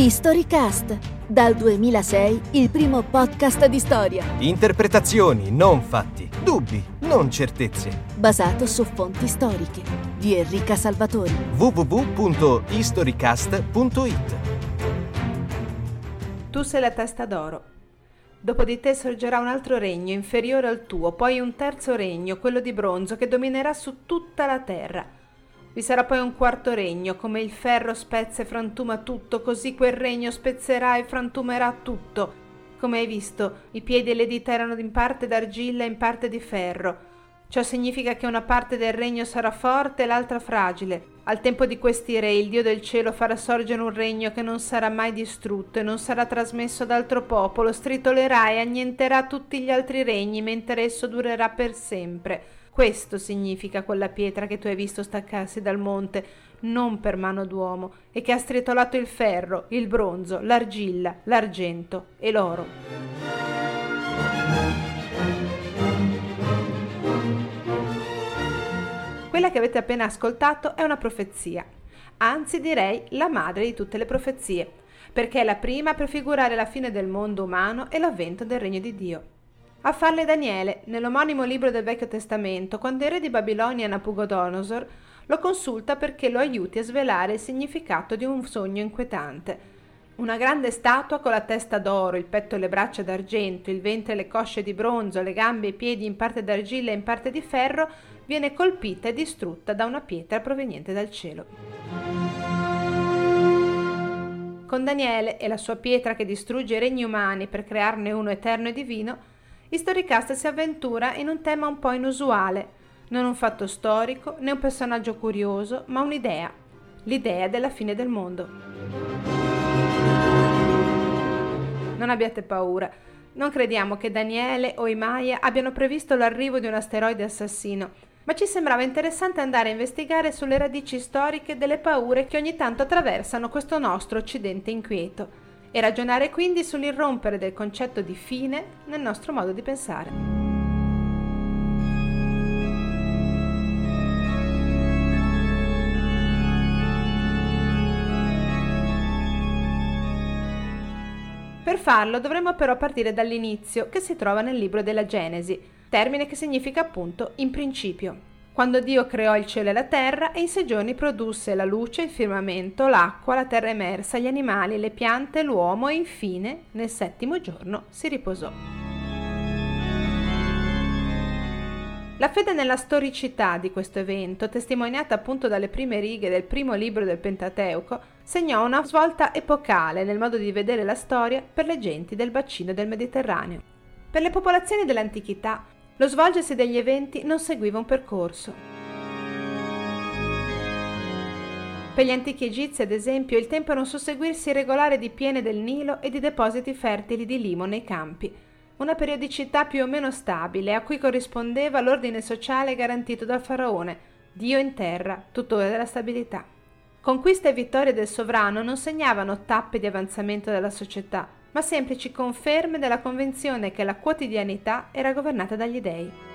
Historycast, dal 2006 il primo podcast di storia. Interpretazioni, non fatti. Dubbi, non certezze. Basato su fonti storiche. Di Enrica Salvatori. www.historycast.it Tu sei la testa d'oro. Dopo di te sorgerà un altro regno inferiore al tuo, poi un terzo regno, quello di bronzo, che dominerà su tutta la terra vi sarà poi un quarto regno, come il ferro spezza e frantuma tutto, così quel regno spezzerà e frantumerà tutto. Come hai visto, i piedi e le dita erano in parte d'argilla e in parte di ferro. Ciò significa che una parte del regno sarà forte e l'altra fragile. Al tempo di questi re il Dio del cielo farà sorgere un regno che non sarà mai distrutto e non sarà trasmesso ad altro popolo, stritolerà e annienterà tutti gli altri regni, mentre esso durerà per sempre. Questo significa quella pietra che tu hai visto staccarsi dal monte, non per mano d'uomo, e che ha stritolato il ferro, il bronzo, l'argilla, l'argento e l'oro. Quella che avete appena ascoltato è una profezia, anzi direi la madre di tutte le profezie, perché è la prima a prefigurare la fine del mondo umano e l'avvento del regno di Dio. A farle Daniele, nell'omonimo libro del Vecchio Testamento, quando il re di Babilonia Nabucodonosor lo consulta perché lo aiuti a svelare il significato di un sogno inquietante. Una grande statua con la testa d'oro, il petto e le braccia d'argento, il ventre e le cosce di bronzo, le gambe e i piedi in parte d'argilla e in parte di ferro, viene colpita e distrutta da una pietra proveniente dal cielo. Con Daniele e la sua pietra che distrugge i regni umani per crearne uno eterno e divino, Historicast si avventura in un tema un po' inusuale, non un fatto storico né un personaggio curioso, ma un'idea, l'idea della fine del mondo. Non abbiate paura, non crediamo che Daniele o i Maya abbiano previsto l'arrivo di un asteroide assassino, ma ci sembrava interessante andare a investigare sulle radici storiche delle paure che ogni tanto attraversano questo nostro Occidente inquieto e ragionare quindi sull'irrompere del concetto di fine nel nostro modo di pensare. Per farlo dovremmo però partire dall'inizio, che si trova nel libro della Genesi, termine che significa appunto in principio quando Dio creò il cielo e la terra e in sei giorni produsse la luce, il firmamento, l'acqua, la terra emersa, gli animali, le piante, l'uomo e infine nel settimo giorno si riposò. La fede nella storicità di questo evento, testimoniata appunto dalle prime righe del primo libro del Pentateuco, segnò una svolta epocale nel modo di vedere la storia per le genti del bacino del Mediterraneo. Per le popolazioni dell'antichità lo svolgersi degli eventi non seguiva un percorso. Per gli antichi egizi, ad esempio, il tempo era un susseguirsi regolare di piene del Nilo e di depositi fertili di limo nei campi, una periodicità più o meno stabile a cui corrispondeva l'ordine sociale garantito dal faraone, Dio in terra, tutore della stabilità. Conquista e vittorie del sovrano non segnavano tappe di avanzamento della società, ma semplici conferme della convinzione che la quotidianità era governata dagli dei.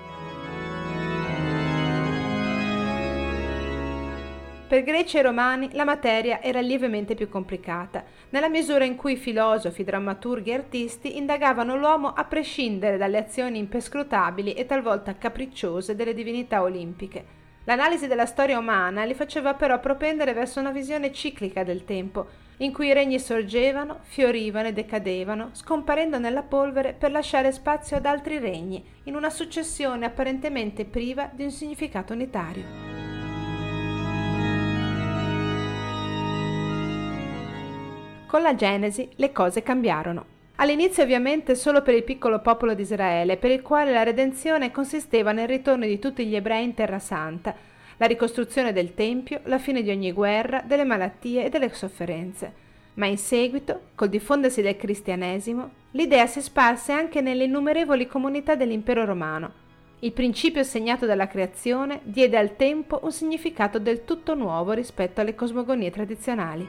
Per greci e romani la materia era lievemente più complicata, nella misura in cui filosofi, drammaturghi e artisti indagavano l'uomo a prescindere dalle azioni impescrutabili e talvolta capricciose delle divinità olimpiche. L'analisi della storia umana li faceva però propendere verso una visione ciclica del tempo, in cui i regni sorgevano, fiorivano e decadevano, scomparendo nella polvere per lasciare spazio ad altri regni, in una successione apparentemente priva di un significato unitario. Con la Genesi le cose cambiarono. All'inizio ovviamente solo per il piccolo popolo di Israele, per il quale la redenzione consisteva nel ritorno di tutti gli ebrei in Terra Santa, la ricostruzione del Tempio, la fine di ogni guerra, delle malattie e delle sofferenze. Ma in seguito, col diffondersi del cristianesimo, l'idea si sparse anche nelle innumerevoli comunità dell'impero romano. Il principio segnato dalla creazione diede al tempo un significato del tutto nuovo rispetto alle cosmogonie tradizionali.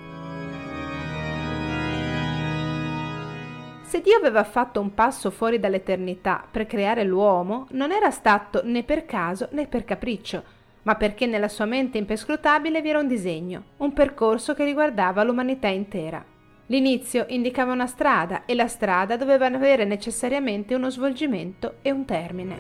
Se Dio aveva fatto un passo fuori dall'eternità per creare l'uomo, non era stato né per caso né per capriccio, ma perché nella sua mente impescrutabile vi era un disegno, un percorso che riguardava l'umanità intera. L'inizio indicava una strada e la strada doveva avere necessariamente uno svolgimento e un termine.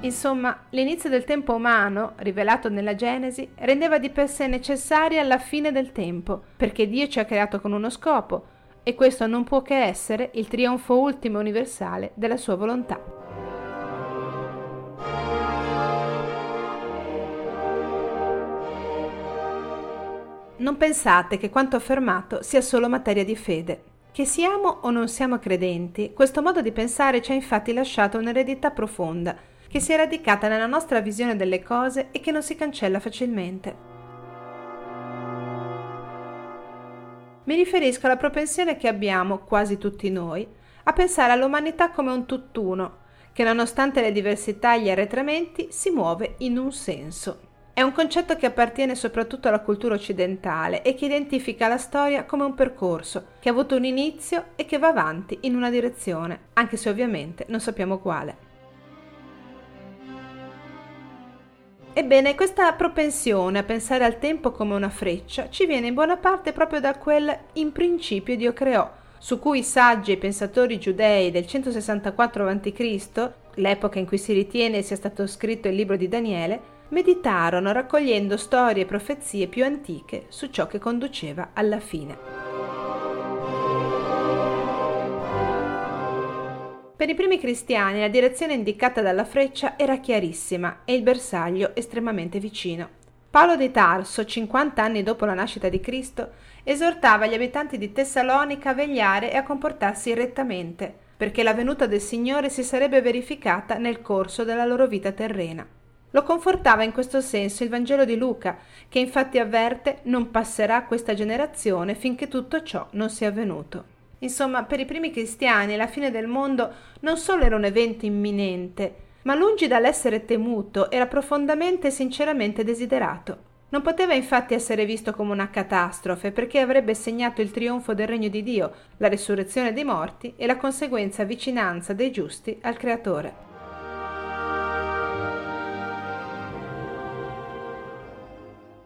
Insomma, l'inizio del tempo umano, rivelato nella Genesi, rendeva di per sé necessaria la fine del tempo, perché Dio ci ha creato con uno scopo, e questo non può che essere il trionfo ultimo e universale della sua volontà. Non pensate che quanto affermato sia solo materia di fede. Che siamo o non siamo credenti, questo modo di pensare ci ha infatti lasciato un'eredità profonda, che si è radicata nella nostra visione delle cose e che non si cancella facilmente. Mi riferisco alla propensione che abbiamo, quasi tutti noi, a pensare all'umanità come un tutt'uno, che nonostante le diversità e gli arretramenti si muove in un senso. È un concetto che appartiene soprattutto alla cultura occidentale e che identifica la storia come un percorso che ha avuto un inizio e che va avanti in una direzione, anche se ovviamente non sappiamo quale. Ebbene, questa propensione a pensare al tempo come una freccia ci viene in buona parte proprio da quel in principio Dio creò, su cui i saggi e pensatori giudei del 164 a.C., l'epoca in cui si ritiene sia stato scritto il libro di Daniele, meditarono raccogliendo storie e profezie più antiche su ciò che conduceva alla fine. Per i primi cristiani la direzione indicata dalla freccia era chiarissima e il bersaglio estremamente vicino. Paolo di Tarso, 50 anni dopo la nascita di Cristo, esortava gli abitanti di Tessalonica a vegliare e a comportarsi rettamente, perché la venuta del Signore si sarebbe verificata nel corso della loro vita terrena. Lo confortava in questo senso il Vangelo di Luca, che infatti avverte non passerà questa generazione finché tutto ciò non sia avvenuto. Insomma, per i primi cristiani la fine del mondo non solo era un evento imminente, ma lungi dall'essere temuto, era profondamente e sinceramente desiderato. Non poteva infatti essere visto come una catastrofe, perché avrebbe segnato il trionfo del regno di Dio, la risurrezione dei morti e la conseguenza vicinanza dei giusti al Creatore.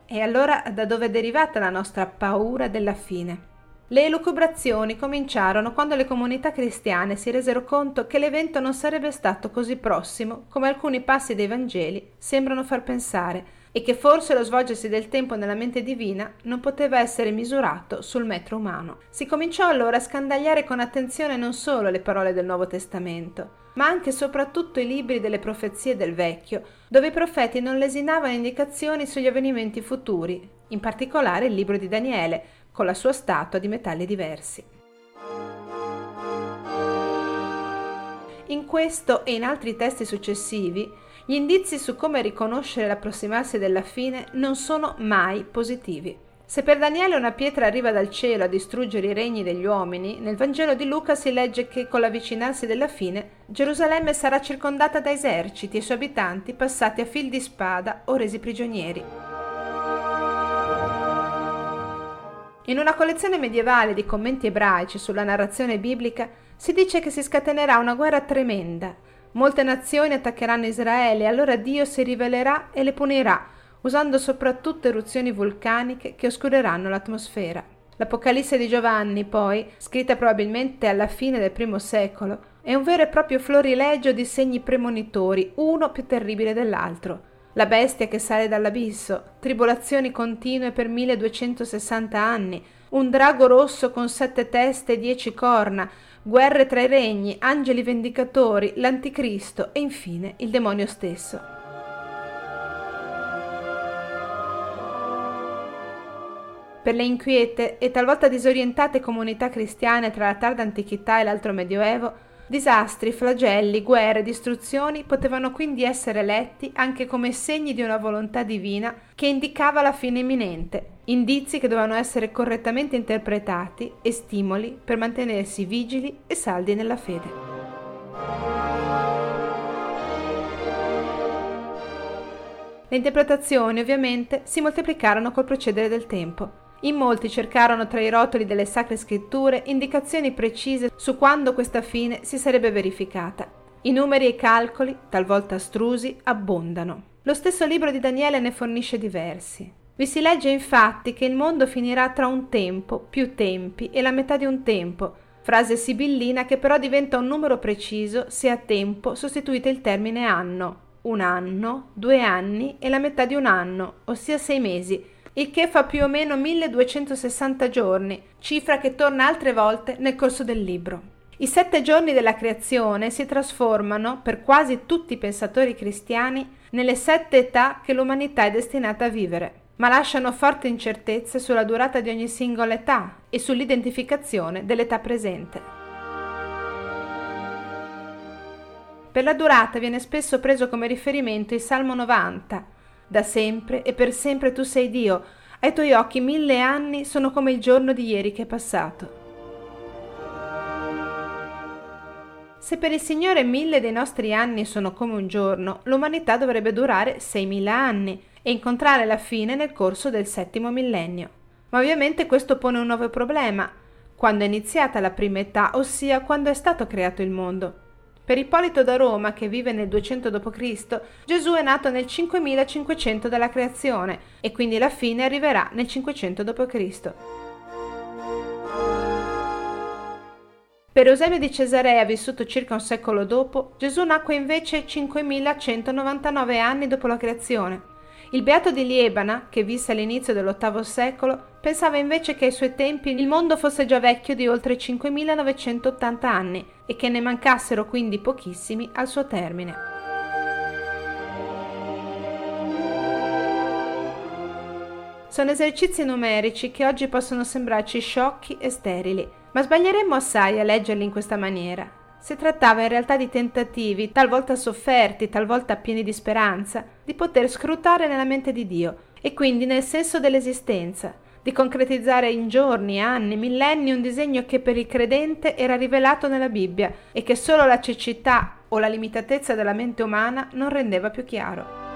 E allora da dove è derivata la nostra paura della fine? Le elucubrazioni cominciarono quando le comunità cristiane si resero conto che l'evento non sarebbe stato così prossimo come alcuni passi dei Vangeli sembrano far pensare e che forse lo svolgersi del tempo nella mente divina non poteva essere misurato sul metro umano. Si cominciò allora a scandagliare con attenzione non solo le parole del Nuovo Testamento, ma anche e soprattutto i libri delle profezie del Vecchio, dove i profeti non lesinavano indicazioni sugli avvenimenti futuri, in particolare il libro di Daniele, con la sua statua di metalli diversi. In questo e in altri testi successivi, gli indizi su come riconoscere l'approssimarsi della fine non sono mai positivi. Se per Daniele una pietra arriva dal cielo a distruggere i regni degli uomini, nel Vangelo di Luca si legge che con l'avvicinarsi della fine Gerusalemme sarà circondata da eserciti e i suoi abitanti passati a fil di spada o resi prigionieri. In una collezione medievale di commenti ebraici sulla narrazione biblica si dice che si scatenerà una guerra tremenda. Molte nazioni attaccheranno Israele e allora Dio si rivelerà e le punirà, usando soprattutto eruzioni vulcaniche che oscureranno l'atmosfera. L'Apocalisse di Giovanni, poi, scritta probabilmente alla fine del primo secolo, è un vero e proprio florilegio di segni premonitori, uno più terribile dell'altro la bestia che sale dall'abisso, tribolazioni continue per 1260 anni, un drago rosso con sette teste e dieci corna, guerre tra i regni, angeli vendicatori, l'anticristo e infine il demonio stesso. Per le inquiete e talvolta disorientate comunità cristiane tra la tarda antichità e l'altro medioevo, Disastri, flagelli, guerre, distruzioni potevano quindi essere letti anche come segni di una volontà divina che indicava la fine imminente, indizi che dovevano essere correttamente interpretati e stimoli per mantenersi vigili e saldi nella fede. Le interpretazioni ovviamente si moltiplicarono col procedere del tempo. In molti cercarono tra i rotoli delle sacre scritture indicazioni precise su quando questa fine si sarebbe verificata. I numeri e i calcoli, talvolta astrusi, abbondano. Lo stesso libro di Daniele ne fornisce diversi. Vi si legge infatti che il mondo finirà tra un tempo, più tempi e la metà di un tempo, frase sibillina che però diventa un numero preciso se a tempo sostituite il termine anno, un anno, due anni e la metà di un anno, ossia sei mesi, il che fa più o meno 1260 giorni, cifra che torna altre volte nel corso del libro. I sette giorni della creazione si trasformano, per quasi tutti i pensatori cristiani, nelle sette età che l'umanità è destinata a vivere, ma lasciano forti incertezze sulla durata di ogni singola età e sull'identificazione dell'età presente. Per la durata viene spesso preso come riferimento il Salmo 90. Da sempre e per sempre tu sei Dio, ai tuoi occhi mille anni sono come il giorno di ieri che è passato. Se per il Signore mille dei nostri anni sono come un giorno, l'umanità dovrebbe durare seimila anni e incontrare la fine nel corso del settimo millennio. Ma ovviamente questo pone un nuovo problema. Quando è iniziata la prima età, ossia quando è stato creato il mondo? Per Ippolito da Roma, che vive nel 200 d.C., Gesù è nato nel 5500 dalla creazione e quindi la fine arriverà nel 500 d.C. Per Eusebio di Cesarea, vissuto circa un secolo dopo, Gesù nacque invece 5199 anni dopo la creazione. Il beato di Liebana, che visse all'inizio dell'VIII secolo, pensava invece che ai suoi tempi il mondo fosse già vecchio di oltre 5980 anni e che ne mancassero quindi pochissimi al suo termine. Sono esercizi numerici che oggi possono sembrarci sciocchi e sterili, ma sbaglieremmo assai a leggerli in questa maniera. Si trattava in realtà di tentativi, talvolta sofferti, talvolta pieni di speranza, di poter scrutare nella mente di Dio e quindi nel senso dell'esistenza, di concretizzare in giorni, anni, millenni un disegno che per il credente era rivelato nella Bibbia e che solo la cecità o la limitatezza della mente umana non rendeva più chiaro.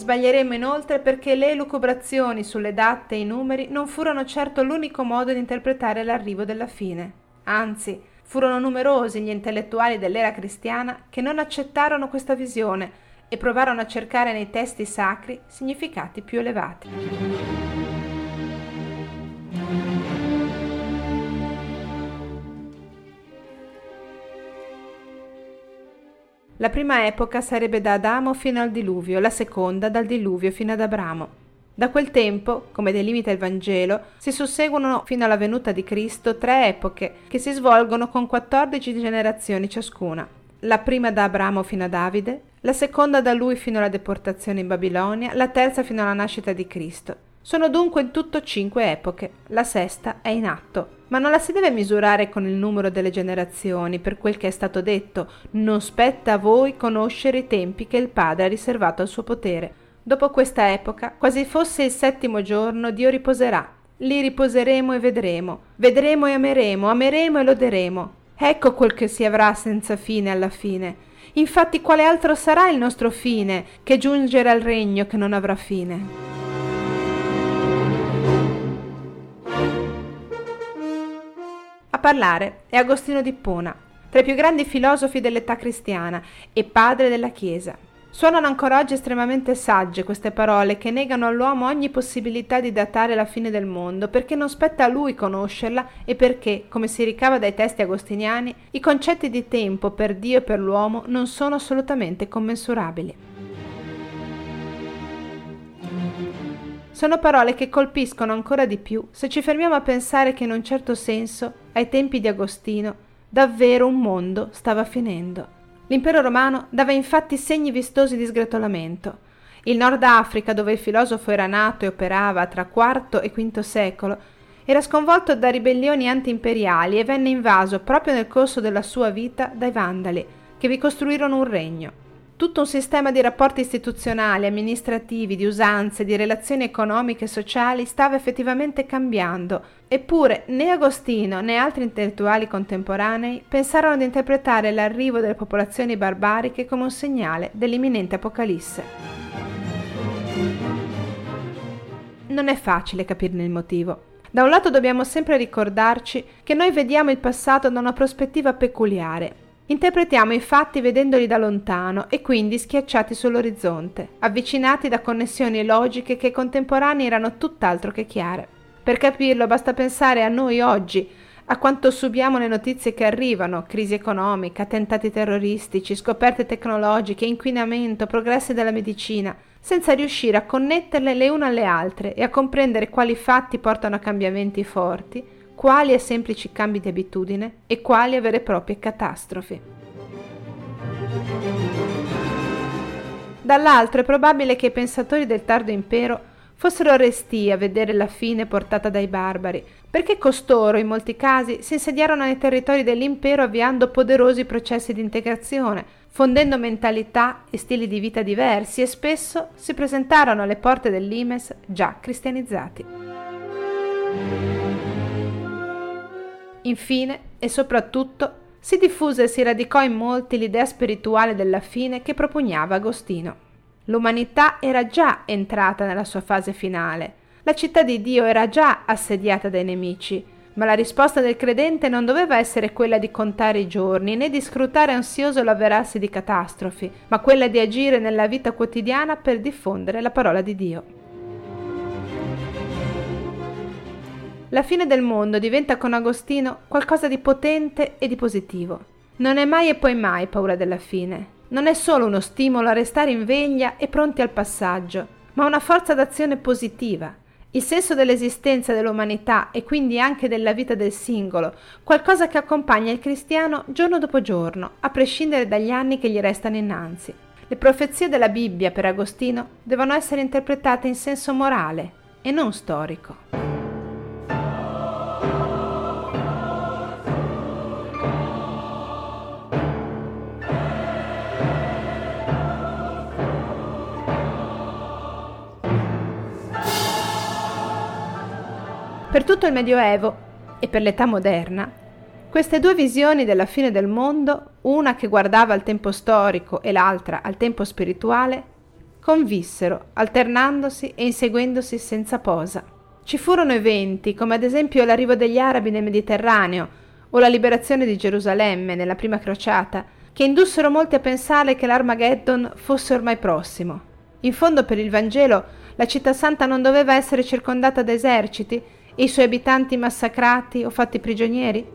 Sbaglieremmo inoltre perché le elucubrazioni sulle date e i numeri non furono certo l'unico modo di interpretare l'arrivo della fine. Anzi, furono numerosi gli intellettuali dell'era cristiana che non accettarono questa visione e provarono a cercare nei testi sacri significati più elevati. La prima epoca sarebbe da Adamo fino al diluvio, la seconda dal diluvio fino ad Abramo. Da quel tempo, come delimita il Vangelo, si susseguono fino alla venuta di Cristo tre epoche che si svolgono con 14 generazioni ciascuna. La prima da Abramo fino a Davide, la seconda da lui fino alla deportazione in Babilonia, la terza fino alla nascita di Cristo. Sono dunque in tutto cinque epoche, la sesta è in atto, ma non la si deve misurare con il numero delle generazioni, per quel che è stato detto, non spetta a voi conoscere i tempi che il Padre ha riservato al suo potere. Dopo questa epoca, quasi fosse il settimo giorno, Dio riposerà. Lì riposeremo e vedremo, vedremo e ameremo, ameremo e loderemo. Ecco quel che si avrà senza fine alla fine. Infatti quale altro sarà il nostro fine che giungere al regno che non avrà fine? Parlare è Agostino di Pona, tra i più grandi filosofi dell'età cristiana e padre della Chiesa. Suonano ancora oggi estremamente sagge queste parole che negano all'uomo ogni possibilità di datare la fine del mondo, perché non spetta a lui conoscerla e perché, come si ricava dai testi agostiniani, i concetti di tempo per Dio e per l'uomo non sono assolutamente commensurabili. Sono parole che colpiscono ancora di più se ci fermiamo a pensare che in un certo senso, ai tempi di Agostino, davvero un mondo stava finendo. L'impero romano dava infatti segni vistosi di sgretolamento. Il Nord Africa, dove il filosofo era nato e operava tra IV e V secolo, era sconvolto da ribellioni antiimperiali e venne invaso proprio nel corso della sua vita dai Vandali, che vi costruirono un regno. Tutto un sistema di rapporti istituzionali, amministrativi, di usanze, di relazioni economiche e sociali stava effettivamente cambiando, eppure né Agostino né altri intellettuali contemporanei pensarono di interpretare l'arrivo delle popolazioni barbariche come un segnale dell'imminente apocalisse. Non è facile capirne il motivo. Da un lato dobbiamo sempre ricordarci che noi vediamo il passato da una prospettiva peculiare Interpretiamo i fatti vedendoli da lontano e quindi schiacciati sull'orizzonte, avvicinati da connessioni logiche che contemporanee erano tutt'altro che chiare. Per capirlo basta pensare a noi oggi, a quanto subiamo le notizie che arrivano, crisi economica, attentati terroristici, scoperte tecnologiche, inquinamento, progressi della medicina, senza riuscire a connetterle le une alle altre e a comprendere quali fatti portano a cambiamenti forti, quali a semplici cambi di abitudine e quali a vere e proprie catastrofi. Dall'altro è probabile che i pensatori del tardo impero fossero resti a vedere la fine portata dai barbari, perché costoro in molti casi si insediarono nei territori dell'impero avviando poderosi processi di integrazione, fondendo mentalità e stili di vita diversi e spesso si presentarono alle porte dell'Imes già cristianizzati. Infine e soprattutto si diffuse e si radicò in molti l'idea spirituale della fine che propugnava Agostino. L'umanità era già entrata nella sua fase finale. La città di Dio era già assediata dai nemici, ma la risposta del credente non doveva essere quella di contare i giorni né di scrutare ansioso l'avverarsi di catastrofi, ma quella di agire nella vita quotidiana per diffondere la parola di Dio. La fine del mondo diventa con Agostino qualcosa di potente e di positivo. Non è mai e poi mai paura della fine, non è solo uno stimolo a restare in veglia e pronti al passaggio, ma una forza d'azione positiva. Il senso dell'esistenza dell'umanità e quindi anche della vita del singolo, qualcosa che accompagna il cristiano giorno dopo giorno, a prescindere dagli anni che gli restano innanzi. Le profezie della Bibbia per Agostino devono essere interpretate in senso morale e non storico. Per tutto il Medioevo e per l'età moderna, queste due visioni della fine del mondo, una che guardava al tempo storico e l'altra al tempo spirituale, convissero, alternandosi e inseguendosi senza posa. Ci furono eventi come ad esempio l'arrivo degli arabi nel Mediterraneo o la liberazione di Gerusalemme nella prima crociata, che indussero molti a pensare che l'Armageddon fosse ormai prossimo. In fondo per il Vangelo la città santa non doveva essere circondata da eserciti, e i suoi abitanti massacrati o fatti prigionieri?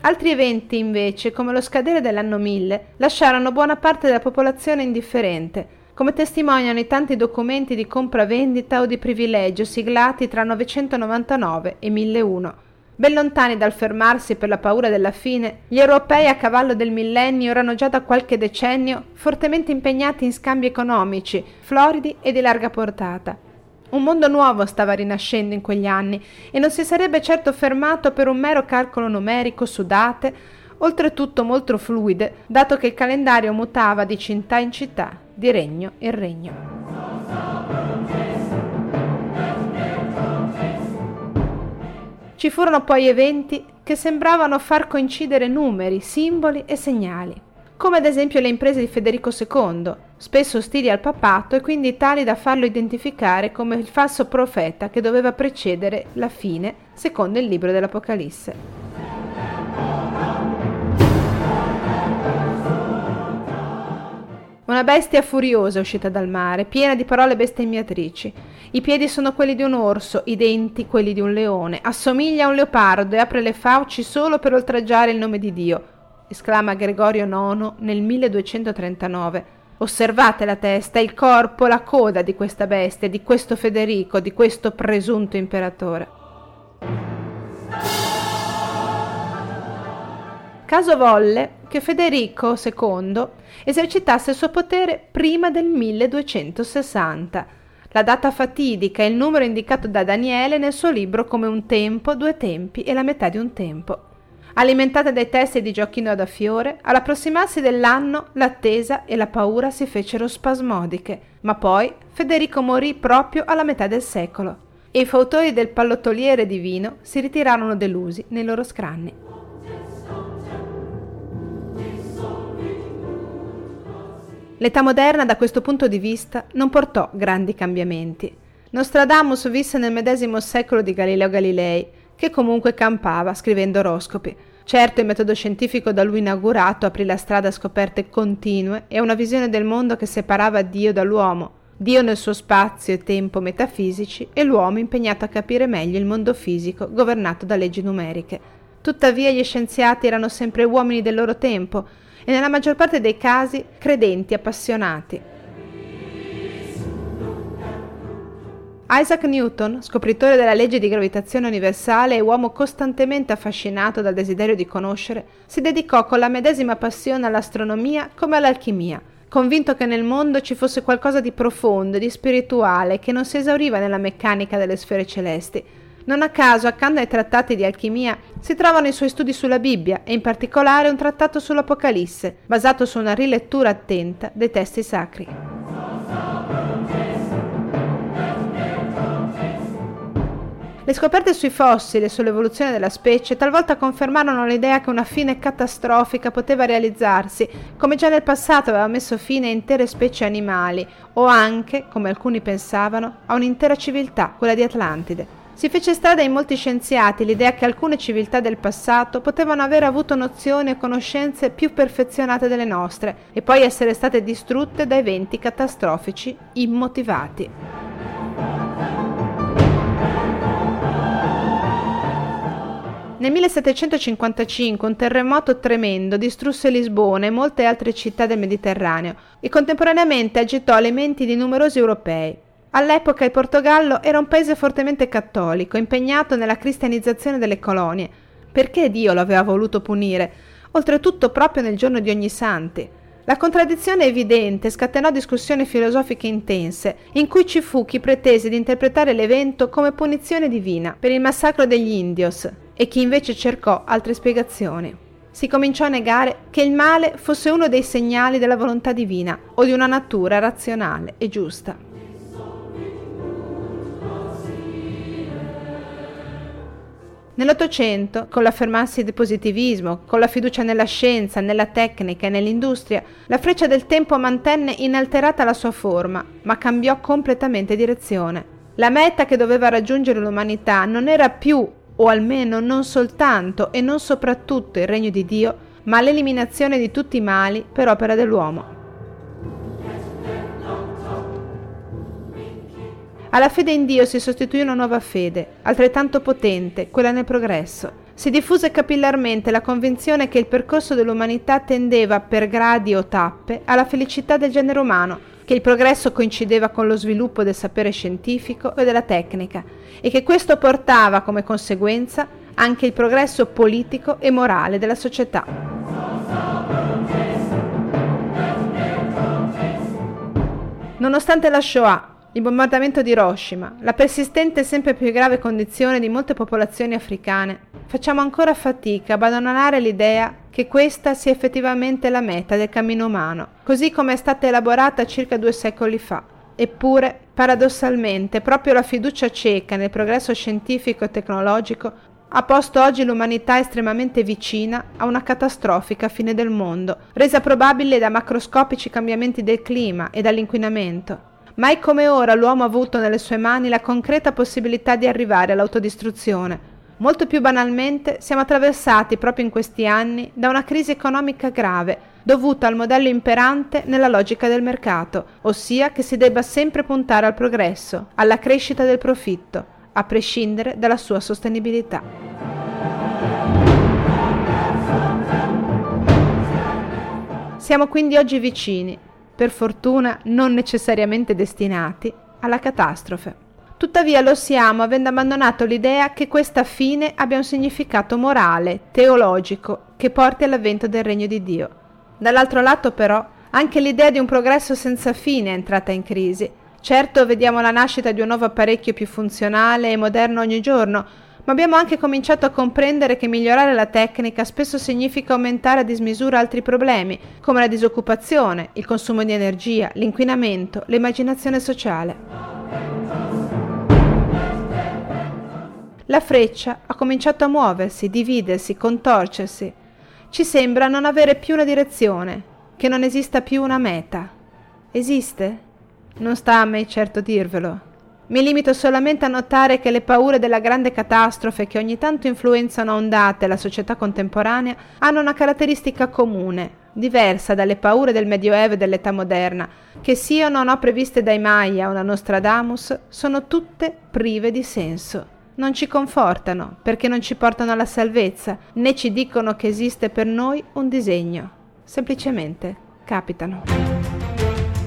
Altri eventi, invece, come lo scadere dell'anno 1000, lasciarono buona parte della popolazione indifferente, come testimoniano i tanti documenti di compravendita o di privilegio siglati tra 999 e 1001. Ben lontani dal fermarsi per la paura della fine, gli europei a cavallo del millennio erano già da qualche decennio fortemente impegnati in scambi economici, floridi e di larga portata. Un mondo nuovo stava rinascendo in quegli anni e non si sarebbe certo fermato per un mero calcolo numerico su date, oltretutto molto fluide, dato che il calendario mutava di città in città, di regno in regno. Ci furono poi eventi che sembravano far coincidere numeri, simboli e segnali come ad esempio le imprese di Federico II, spesso ostili al papato e quindi tali da farlo identificare come il falso profeta che doveva precedere la fine, secondo il libro dell'Apocalisse. Una bestia furiosa uscita dal mare, piena di parole bestemmiatrici. I piedi sono quelli di un orso, i denti quelli di un leone. Assomiglia a un leopardo e apre le fauci solo per oltraggiare il nome di Dio esclama Gregorio IX nel 1239. Osservate la testa, il corpo, la coda di questa bestia, di questo Federico, di questo presunto imperatore. Caso volle che Federico II esercitasse il suo potere prima del 1260, la data fatidica e il numero indicato da Daniele nel suo libro come un tempo, due tempi e la metà di un tempo. Alimentate dai testi di Gioacchino da Fiore, all'approssimarsi dell'anno l'attesa e la paura si fecero spasmodiche, ma poi Federico morì proprio alla metà del secolo e i fautori del pallottoliere divino si ritirarono delusi nei loro scranni. L'età moderna da questo punto di vista non portò grandi cambiamenti. Nostradamus visse nel medesimo secolo di Galileo Galilei che comunque campava scrivendo oroscopi. Certo, il metodo scientifico da lui inaugurato aprì la strada a scoperte continue e a una visione del mondo che separava Dio dall'uomo, Dio nel suo spazio e tempo metafisici e l'uomo impegnato a capire meglio il mondo fisico governato da leggi numeriche. Tuttavia gli scienziati erano sempre uomini del loro tempo e nella maggior parte dei casi credenti appassionati. Isaac Newton, scopritore della legge di gravitazione universale e uomo costantemente affascinato dal desiderio di conoscere, si dedicò con la medesima passione all'astronomia come all'alchimia, convinto che nel mondo ci fosse qualcosa di profondo e di spirituale che non si esauriva nella meccanica delle sfere celesti. Non a caso, accanto ai trattati di alchimia, si trovano i suoi studi sulla Bibbia e in particolare un trattato sull'Apocalisse, basato su una rilettura attenta dei testi sacri. Le scoperte sui fossili e sull'evoluzione della specie talvolta confermarono l'idea che una fine catastrofica poteva realizzarsi, come già nel passato aveva messo fine a intere specie animali, o anche, come alcuni pensavano, a un'intera civiltà, quella di Atlantide. Si fece strada in molti scienziati l'idea che alcune civiltà del passato potevano aver avuto nozioni e conoscenze più perfezionate delle nostre e poi essere state distrutte da eventi catastrofici immotivati. Nel 1755 un terremoto tremendo distrusse Lisbona e molte altre città del Mediterraneo e contemporaneamente agitò le menti di numerosi europei. All'epoca il Portogallo era un paese fortemente cattolico, impegnato nella cristianizzazione delle colonie. Perché Dio lo aveva voluto punire? Oltretutto proprio nel giorno di ogni santi. La contraddizione evidente scatenò discussioni filosofiche intense, in cui ci fu chi pretese di interpretare l'evento come punizione divina per il massacro degli indios e chi invece cercò altre spiegazioni. Si cominciò a negare che il male fosse uno dei segnali della volontà divina o di una natura razionale e giusta. Nell'Ottocento, con l'affermarsi del positivismo, con la fiducia nella scienza, nella tecnica e nell'industria, la freccia del tempo mantenne inalterata la sua forma, ma cambiò completamente direzione. La meta che doveva raggiungere l'umanità non era più, o almeno non soltanto e non soprattutto il regno di Dio, ma l'eliminazione di tutti i mali per opera dell'uomo. Alla fede in Dio si sostituì una nuova fede, altrettanto potente, quella nel progresso. Si diffuse capillarmente la convinzione che il percorso dell'umanità tendeva per gradi o tappe alla felicità del genere umano, che il progresso coincideva con lo sviluppo del sapere scientifico e della tecnica e che questo portava come conseguenza anche il progresso politico e morale della società. Nonostante la Shoah, il bombardamento di Hiroshima, la persistente e sempre più grave condizione di molte popolazioni africane, facciamo ancora fatica a abbandonare l'idea che questa sia effettivamente la meta del cammino umano, così come è stata elaborata circa due secoli fa. Eppure, paradossalmente, proprio la fiducia cieca nel progresso scientifico e tecnologico ha posto oggi l'umanità estremamente vicina a una catastrofica fine del mondo, resa probabile da macroscopici cambiamenti del clima e dall'inquinamento, Mai come ora l'uomo ha avuto nelle sue mani la concreta possibilità di arrivare all'autodistruzione. Molto più banalmente siamo attraversati proprio in questi anni da una crisi economica grave, dovuta al modello imperante nella logica del mercato, ossia che si debba sempre puntare al progresso, alla crescita del profitto, a prescindere dalla sua sostenibilità. Siamo quindi oggi vicini, per fortuna non necessariamente destinati alla catastrofe. Tuttavia lo siamo avendo abbandonato l'idea che questa fine abbia un significato morale, teologico, che porti all'avvento del regno di Dio. Dall'altro lato però anche l'idea di un progresso senza fine è entrata in crisi. Certo vediamo la nascita di un nuovo apparecchio più funzionale e moderno ogni giorno, ma abbiamo anche cominciato a comprendere che migliorare la tecnica spesso significa aumentare a dismisura altri problemi, come la disoccupazione, il consumo di energia, l'inquinamento, l'immaginazione sociale. La freccia ha cominciato a muoversi, dividersi, contorcersi. Ci sembra non avere più una direzione, che non esista più una meta. Esiste? Non sta a me certo dirvelo. Mi limito solamente a notare che le paure della grande catastrofe che ogni tanto influenzano a ondate la società contemporanea hanno una caratteristica comune, diversa dalle paure del Medioevo e dell'età moderna, che siano o no previste dai Maya o da Nostradamus, sono tutte prive di senso. Non ci confortano perché non ci portano alla salvezza, né ci dicono che esiste per noi un disegno. Semplicemente capitano.